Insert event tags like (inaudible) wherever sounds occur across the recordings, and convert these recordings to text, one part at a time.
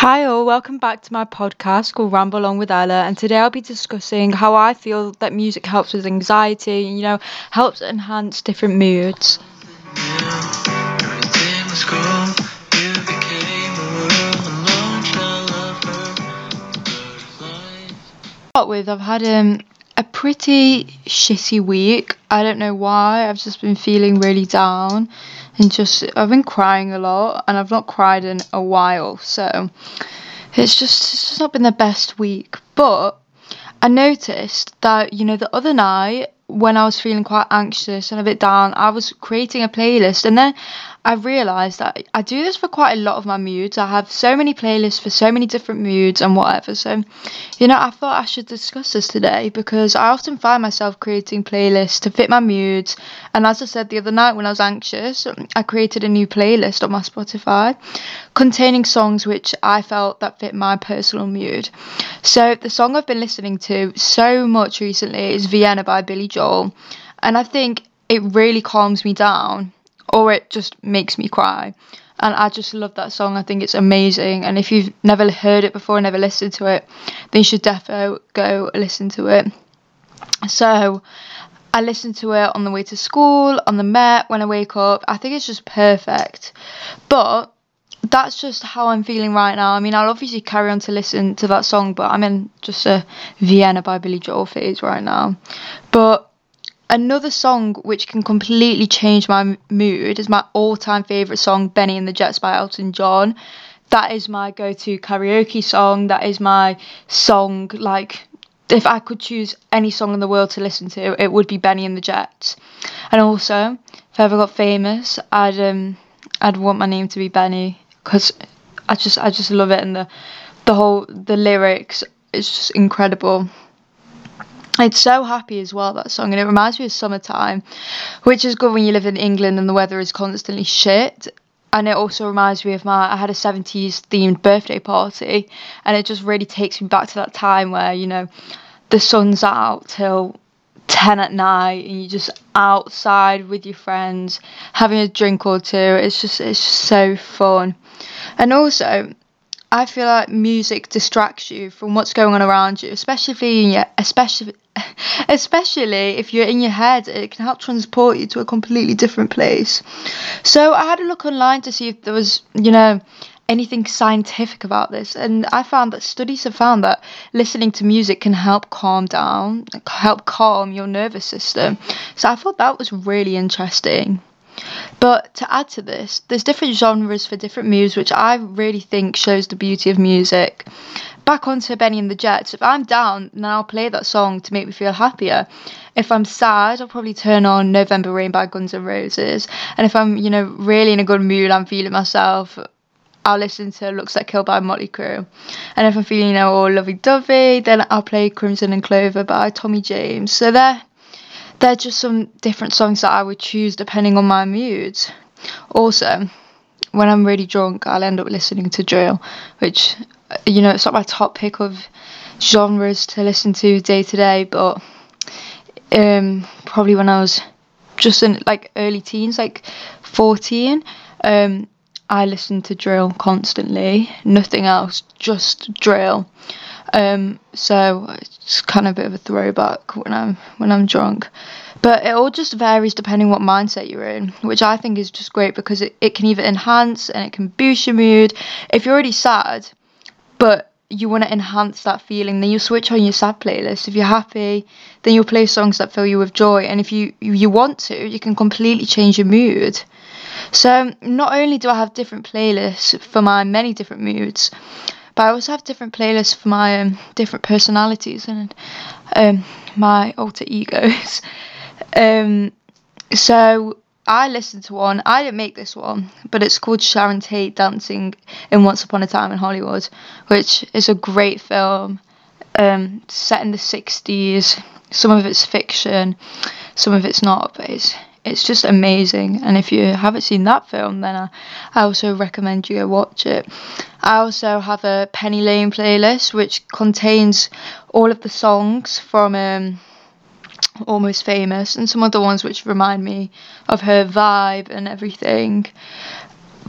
Hi, all. Welcome back to my podcast called Ramble On with Ella. And today I'll be discussing how I feel that music helps with anxiety, you know, helps enhance different moods. Start with, I've had um, a pretty shitty week. I don't know why. I've just been feeling really down and just I've been crying a lot and I've not cried in a while. So it's just it's just not been the best week. But I noticed that you know the other night when I was feeling quite anxious and a bit down, I was creating a playlist and then I realised that I do this for quite a lot of my moods. I have so many playlists for so many different moods and whatever. So, you know, I thought I should discuss this today because I often find myself creating playlists to fit my moods. And as I said the other night when I was anxious, I created a new playlist on my Spotify containing songs which I felt that fit my personal mood. So, the song I've been listening to so much recently is Vienna by Billy Joel. And I think it really calms me down or it just makes me cry. And I just love that song. I think it's amazing. And if you've never heard it before, never listened to it, then you should definitely go listen to it. So I listen to it on the way to school, on the Met, when I wake up. I think it's just perfect. But that's just how I'm feeling right now. I mean, I'll obviously carry on to listen to that song, but I'm in just a Vienna by Billy Joel phase right now. But Another song which can completely change my mood is my all-time favorite song, "Benny and the Jets" by Elton John. That is my go-to karaoke song. That is my song. Like, if I could choose any song in the world to listen to, it would be "Benny and the Jets. And also, if I ever got famous, I'd um, I'd want my name to be Benny because I just I just love it and the the whole the lyrics is just incredible. It's so happy as well, that song, and it reminds me of summertime, which is good when you live in England and the weather is constantly shit. And it also reminds me of my, I had a 70s themed birthday party, and it just really takes me back to that time where, you know, the sun's out till 10 at night and you're just outside with your friends having a drink or two. It's just, it's just so fun. And also, I feel like music distracts you from what's going on around you, especially if you're especially (laughs) especially if you're in your head. It can help transport you to a completely different place. So I had a look online to see if there was, you know, anything scientific about this, and I found that studies have found that listening to music can help calm down, help calm your nervous system. So I thought that was really interesting. But to add to this, there's different genres for different moods, which I really think shows the beauty of music. Back onto Benny and the Jets. If I'm down, then I'll play that song to make me feel happier. If I'm sad, I'll probably turn on November Rain by Guns N' Roses. And if I'm, you know, really in a good mood, I'm feeling myself, I'll listen to Looks Like Kill by Motley Crue. And if I'm feeling, you know, all lovey dovey, then I'll play Crimson and Clover by Tommy James. So they're they're just some different songs that I would choose depending on my mood. Also, when I'm really drunk, I'll end up listening to drill, which, you know, it's not my top pick of genres to listen to day to day, but um, probably when I was just in like early teens, like 14, um, I listened to drill constantly, nothing else, just drill. Um, so it's kind of a bit of a throwback when I'm when I'm drunk. But it all just varies depending what mindset you're in, which I think is just great because it, it can either enhance and it can boost your mood. If you're already sad, but you want to enhance that feeling, then you switch on your sad playlist. If you're happy, then you'll play songs that fill you with joy. And if you you want to, you can completely change your mood. So not only do I have different playlists for my many different moods, but I also have different playlists for my um, different personalities and um, my alter egos. (laughs) um, so I listened to one. I didn't make this one, but it's called Sharon Tate dancing in Once Upon a Time in Hollywood, which is a great film um, set in the '60s. Some of it's fiction, some of it's not, but it's it's just amazing. And if you haven't seen that film, then I, I also recommend you go watch it. I also have a Penny Lane playlist which contains all of the songs from um, Almost Famous and some other ones which remind me of her vibe and everything.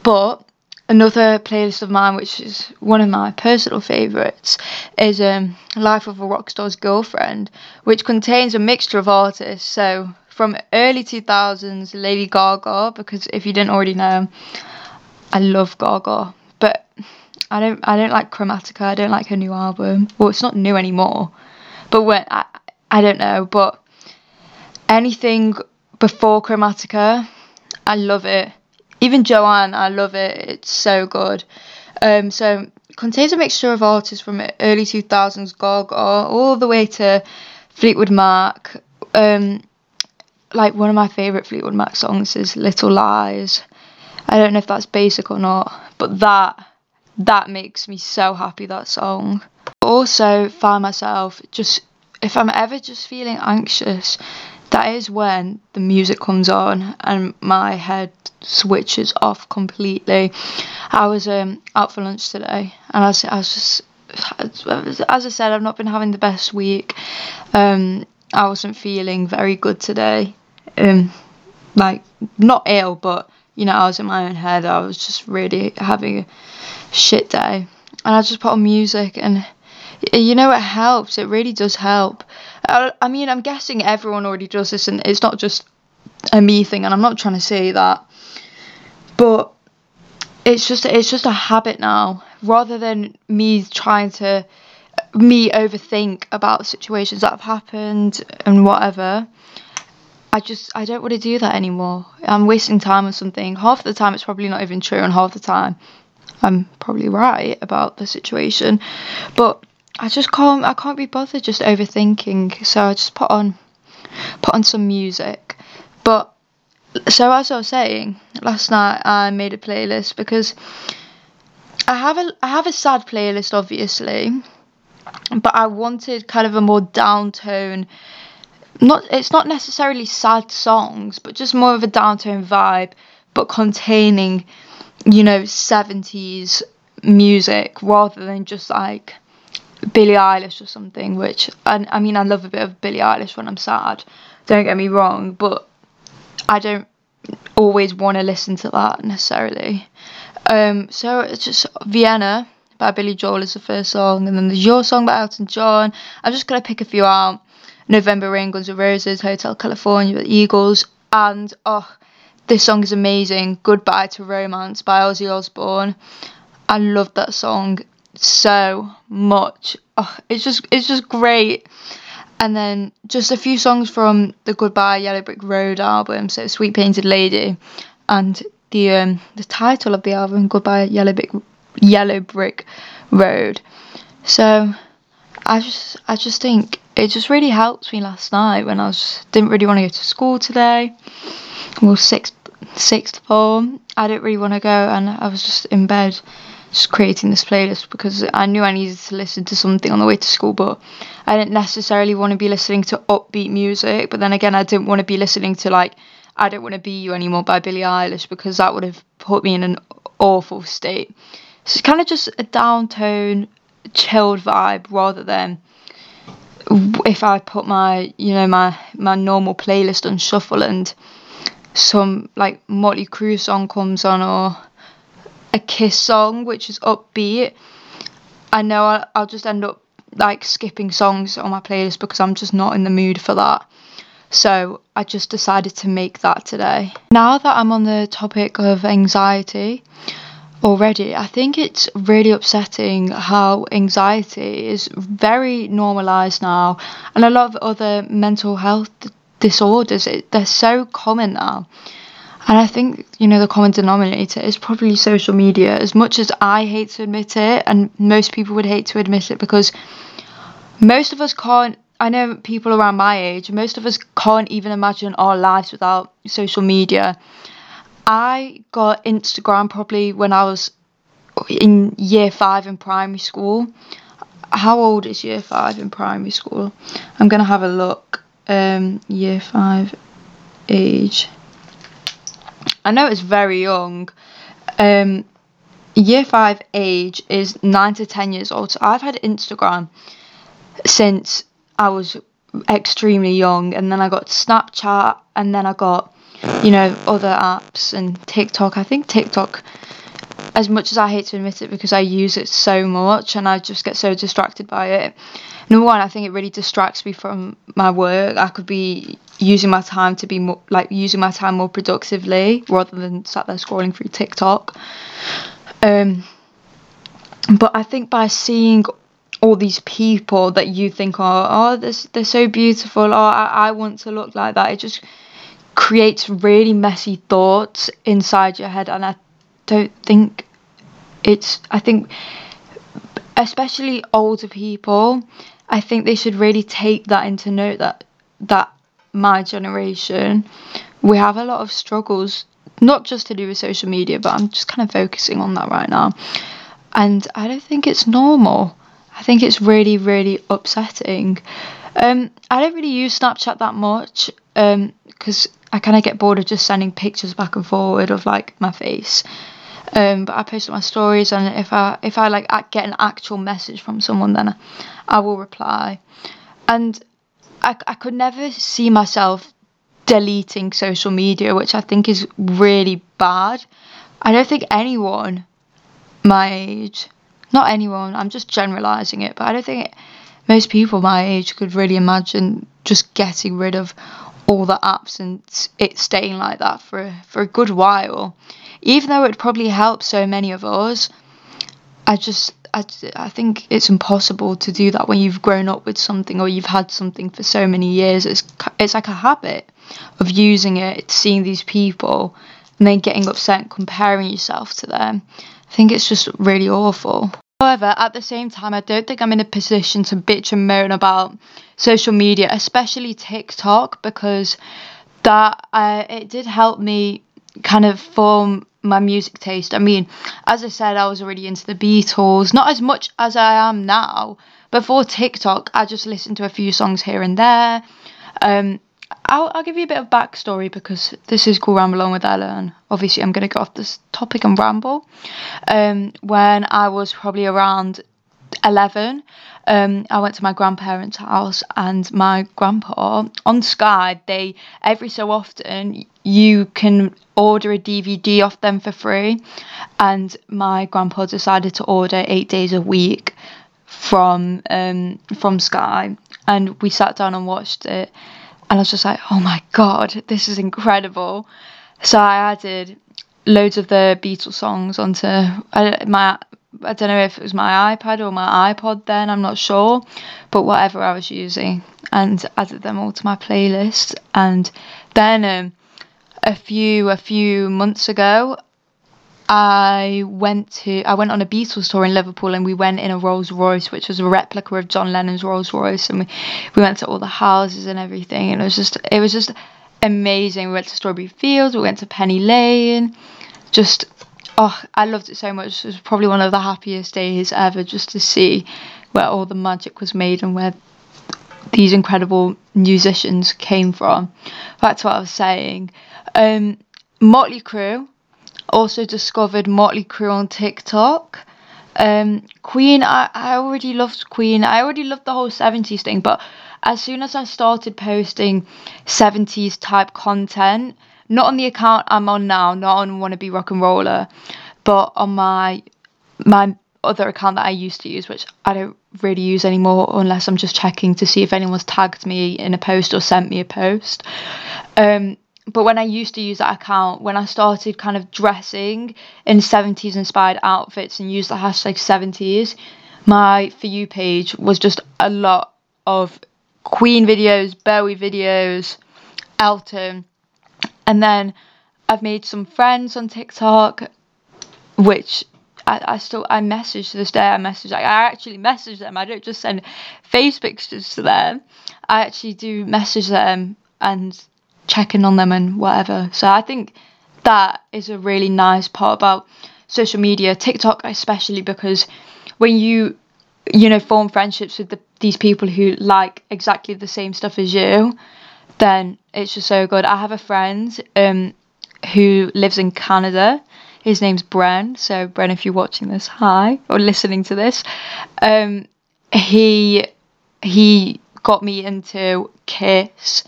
But another playlist of mine, which is one of my personal favourites, is um, Life of a Rockstar's Girlfriend, which contains a mixture of artists. So from early 2000s, Lady Gaga, because if you didn't already know, I love Gaga, but I don't I don't like Chromatica. I don't like her new album. Well, it's not new anymore, but when I I don't know, but anything before Chromatica, I love it. Even Joanne, I love it. It's so good. Um, so contains a mixture of artists from early 2000s Gaga all the way to Fleetwood Mac. Um, like one of my favorite Fleetwood Mac songs is Little Lies. I don't know if that's basic or not, but that that makes me so happy that song. Also find myself just if I'm ever just feeling anxious, that is when the music comes on and my head switches off completely. I was um, out for lunch today and I was, I was just, as I said, I've not been having the best week. Um, I wasn't feeling very good today. Um, like, not ill, but, you know, I was in my own head. I was just really having a shit day. And I just put on music and you know it helps it really does help I, I mean i'm guessing everyone already does this and it's not just a me thing and i'm not trying to say that but it's just it's just a habit now rather than me trying to me overthink about situations that have happened and whatever I just I don't want to do that anymore. I'm wasting time on something. Half the time it's probably not even true and half the time I'm probably right about the situation. But I just can't I can't be bothered just overthinking. So I just put on put on some music. But so as I was saying, last night I made a playlist because I have a I have a sad playlist obviously, but I wanted kind of a more downtone not it's not necessarily sad songs, but just more of a downtone vibe, but containing, you know, 70s music rather than just like Billie Eilish or something, which I, I mean I love a bit of Billie Eilish when I'm sad. Don't get me wrong, but I don't always want to listen to that necessarily. Um, so it's just Vienna by Billy Joel is the first song, and then there's Your Song by Elton John. I'm just gonna pick a few out. November Rain, Guns N' Roses, Hotel California, the Eagles, and oh, this song is amazing. Goodbye to Romance by Ozzy Osbourne. I love that song so much. Oh, it's just it's just great. And then just a few songs from the Goodbye Yellow Brick Road album, so Sweet Painted Lady, and the um, the title of the album Goodbye Yellow Brick Yellow Brick Road. So I just I just think it just really helped me last night when I was didn't really want to go to school today. Well, sixth sixth form, I didn't really want to go, and I was just in bed just creating this playlist because I knew I needed to listen to something on the way to school, but I didn't necessarily want to be listening to upbeat music. But then again, I didn't want to be listening to like I Don't Want to Be You Anymore by Billie Eilish because that would have put me in an awful state. So it's kind of just a downtone, chilled vibe rather than if I put my you know my my normal playlist on shuffle and some like Motley Crue song comes on or a Kiss song, which is upbeat, I know I'll, I'll just end up like skipping songs on my playlist because I'm just not in the mood for that. So I just decided to make that today. Now that I'm on the topic of anxiety already, I think it's really upsetting how anxiety is very normalized now, and a lot of other mental health disorders, it, they're so common now. And I think, you know, the common denominator is probably social media. As much as I hate to admit it, and most people would hate to admit it because most of us can't, I know people around my age, most of us can't even imagine our lives without social media. I got Instagram probably when I was in year five in primary school. How old is year five in primary school? I'm going to have a look. Um, year five age. I know it's very young. Um, year five age is nine to ten years old. So I've had Instagram since I was extremely young, and then I got Snapchat, and then I got you know other apps and TikTok. I think TikTok as much as I hate to admit it because I use it so much and I just get so distracted by it. Number one, I think it really distracts me from my work. I could be using my time to be more like using my time more productively rather than sat there scrolling through TikTok. Um, but I think by seeing all these people that you think are oh they're, they're so beautiful oh I, I want to look like that it just creates really messy thoughts inside your head and I don't think it's I think especially older people I think they should really take that into note that that my generation we have a lot of struggles not just to do with social media but I'm just kind of focusing on that right now and I don't think it's normal I think it's really, really upsetting. Um, I don't really use Snapchat that much because um, I kind of get bored of just sending pictures back and forward of like my face. Um, but I post my stories, and if I if I like get an actual message from someone, then I, I will reply. And I I could never see myself deleting social media, which I think is really bad. I don't think anyone my age not anyone, I'm just generalizing it, but I don't think most people my age could really imagine just getting rid of all the apps and it staying like that for for a good while. Even though it probably help so many of us, I just I, I think it's impossible to do that when you've grown up with something or you've had something for so many years. It's it's like a habit of using it, seeing these people, and then getting upset and comparing yourself to them. I think it's just really awful. However, at the same time, I don't think I'm in a position to bitch and moan about social media, especially TikTok, because that uh, it did help me kind of form my music taste. I mean, as I said, I was already into the Beatles, not as much as I am now. Before TikTok, I just listened to a few songs here and there. Um, I'll, I'll give you a bit of backstory because this is called Ramble On with Ella, and obviously I'm going to go off this topic and ramble. Um, when I was probably around 11, um, I went to my grandparents' house, and my grandpa on Sky, they every so often you can order a DVD off them for free, and my grandpa decided to order eight days a week from um, from Sky, and we sat down and watched it and I was just like, oh my god, this is incredible. So I added loads of the Beatles songs onto my. I don't know if it was my iPad or my iPod then, I'm not sure, but whatever I was using, and added them all to my playlist. And then um, a few a few months ago, I went to I went on a Beatles tour in Liverpool and we went in a Rolls Royce which was a replica of John Lennon's Rolls Royce and we, we went to all the houses and everything and it was just it was just amazing. We went to Strawberry Fields, we went to Penny Lane. Just oh, I loved it so much. It was probably one of the happiest days ever just to see where all the magic was made and where these incredible musicians came from. That's what I was saying. Um, Motley Crue also discovered Motley Crue on TikTok. Um, Queen, I, I already loved Queen. I already loved the whole 70s thing, but as soon as I started posting 70s type content, not on the account I'm on now, not on Wannabe Rock and Roller, but on my my other account that I used to use, which I don't really use anymore unless I'm just checking to see if anyone's tagged me in a post or sent me a post. Um, but when I used to use that account, when I started kind of dressing in 70s inspired outfits and used the hashtag 70s, my For You page was just a lot of Queen videos, Bowie videos, Elton. And then I've made some friends on TikTok, which I, I still I message to this day. I message like I actually message them. I don't just send face pictures to them. I actually do message them and check in on them and whatever. So I think that is a really nice part about social media, TikTok especially because when you you know form friendships with the, these people who like exactly the same stuff as you, then it's just so good. I have a friend um who lives in Canada. His name's Bren. So Bren, if you're watching this, hi or listening to this, um, he he got me into Kiss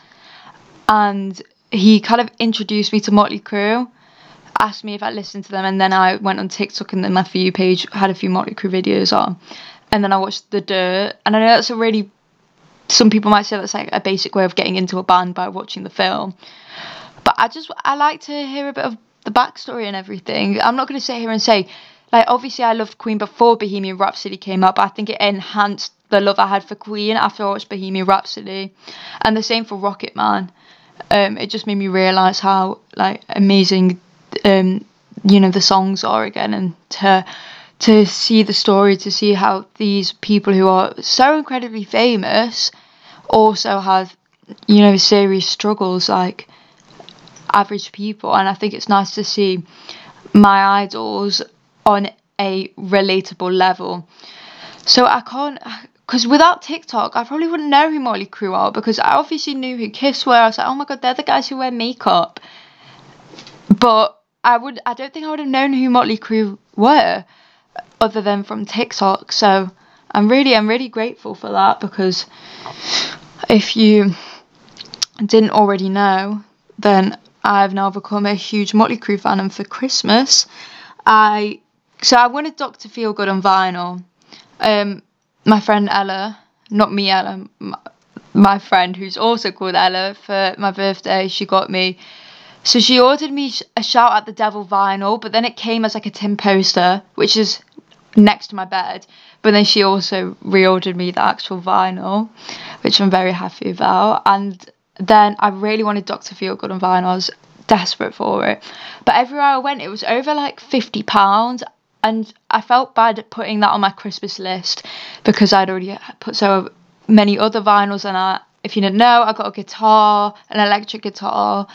and he kind of introduced me to Motley Crue. asked me if I listened to them, and then I went on TikTok and then my For You page had a few Motley Crue videos on, and then I watched The Dirt, and I know that's a really some people might say that's like a basic way of getting into a band by watching the film, but I just I like to hear a bit of the backstory and everything. I'm not going to sit here and say like obviously I loved Queen before Bohemian Rhapsody came out, but I think it enhanced the love I had for Queen after I watched Bohemian Rhapsody, and the same for Rocket Man. Um, it just made me realise how like amazing, um, you know, the songs are again, and to to see the story, to see how these people who are so incredibly famous also have, you know, serious struggles like average people, and I think it's nice to see my idols on a relatable level. So I can't, because without TikTok, I probably wouldn't know who Motley Crue are because I obviously knew who Kiss were. I was like, oh my god, they're the guys who wear makeup. But I would, I don't think I would have known who Motley Crue were, other than from TikTok. So I'm really, I'm really grateful for that because if you didn't already know, then I've now become a huge Motley Crue fan, and for Christmas, I so I wanted Doctor Feel Good on vinyl. Um, my friend Ella, not me Ella, my, friend who's also called Ella, for my birthday, she got me. So she ordered me a Shout at the Devil vinyl, but then it came as like a tin poster, which is next to my bed. But then she also reordered me the actual vinyl, which I'm very happy about. And then I really wanted Dr. Feelgood on vinyl. I was desperate for it. But everywhere I went, it was over like fifty pounds, and I felt bad putting that on my Christmas list because I'd already put so many other vinyls. And I, if you didn't know, I got a guitar, an electric guitar.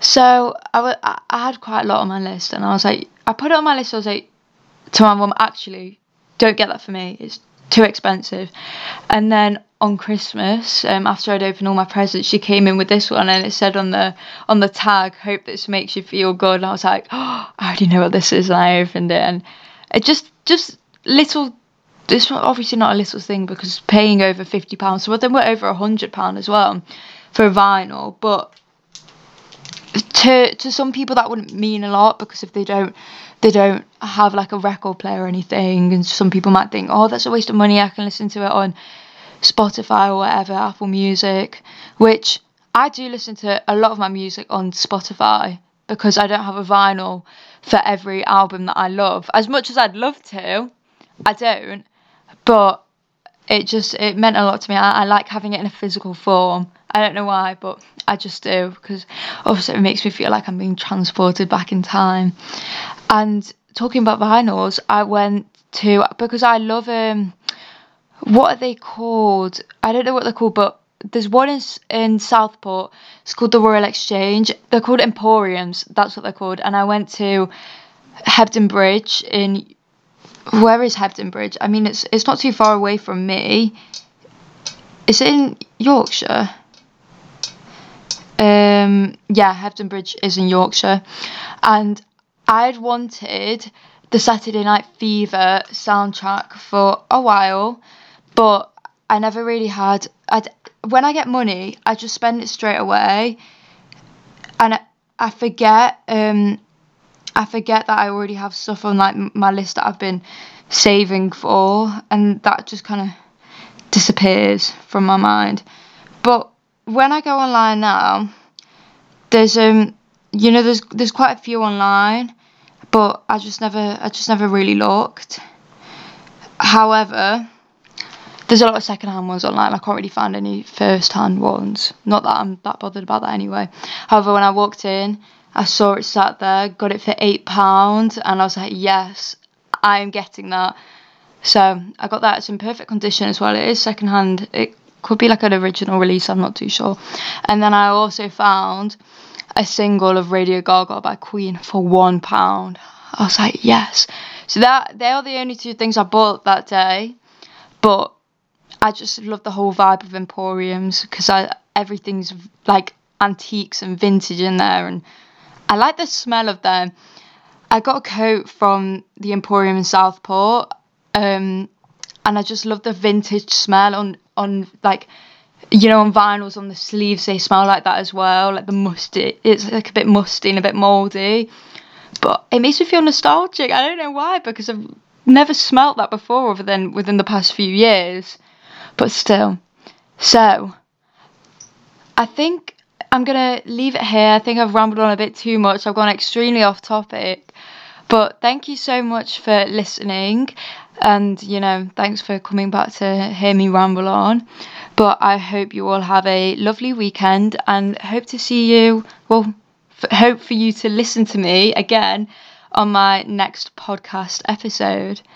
So I, w- I had quite a lot on my list, and I was like, I put it on my list. I was like, to my mum, actually, don't get that for me. It's too expensive. And then on Christmas, um, after I'd opened all my presents, she came in with this one, and it said on the on the tag, "Hope this makes you feel good." And I was like, "Oh, I already know what this is," and I opened it, and it just just little. This was obviously not a little thing because paying over fifty pounds, so then we're over a hundred pound as well for a vinyl, but to to some people that wouldn't mean a lot because if they don't they don't have like a record player or anything and some people might think oh that's a waste of money i can listen to it on spotify or whatever apple music which i do listen to a lot of my music on spotify because i don't have a vinyl for every album that i love. As much as i'd love to i don't but it just it meant a lot to me. I, I like having it in a physical form I don't know why, but I just do because obviously it makes me feel like I'm being transported back in time. And talking about vinyls, I went to because I love um what are they called? I don't know what they're called, but there's one in in Southport. It's called the Royal Exchange. They're called Emporiums. That's what they're called. And I went to Hebden Bridge in where is Hebden Bridge? I mean, it's it's not too far away from me. It's in Yorkshire? Um, yeah, Hebden Bridge is in Yorkshire, and I'd wanted the Saturday Night Fever soundtrack for a while, but I never really had. I when I get money, I just spend it straight away, and I, I forget. Um, I forget that I already have stuff on like my list that I've been saving for, and that just kind of disappears from my mind. But when I go online now, there's um you know there's there's quite a few online, but I just never I just never really looked. However, there's a lot of secondhand ones online. I can't really find any first-hand ones. Not that I'm that bothered about that anyway. However, when I walked in, I saw it sat there, got it for eight pounds, and I was like, yes, I am getting that. So I got that. It's in perfect condition as well. It is secondhand. It could be like an original release, I'm not too sure. And then I also found a single of Radio Gaga by Queen for one pound. I was like, yes. So that they are the only two things I bought that day, but I just love the whole vibe of Emporiums because I everything's like antiques and vintage in there, and I like the smell of them. I got a coat from the Emporium in Southport, um, and I just love the vintage smell on on like you know on vinyls on the sleeves they smell like that as well like the musty it's like a bit musty and a bit moldy but it makes me feel nostalgic. I don't know why because I've never smelt that before other than within the past few years. But still. So, I think I'm to leave it here. I think I've rambled on a bit too much. I've gone extremely off topic. But thank you so much for listening. And, you know, thanks for coming back to hear me ramble on. But I hope you all have a lovely weekend and hope to see you. Well, f- hope for you to listen to me again on my next podcast episode.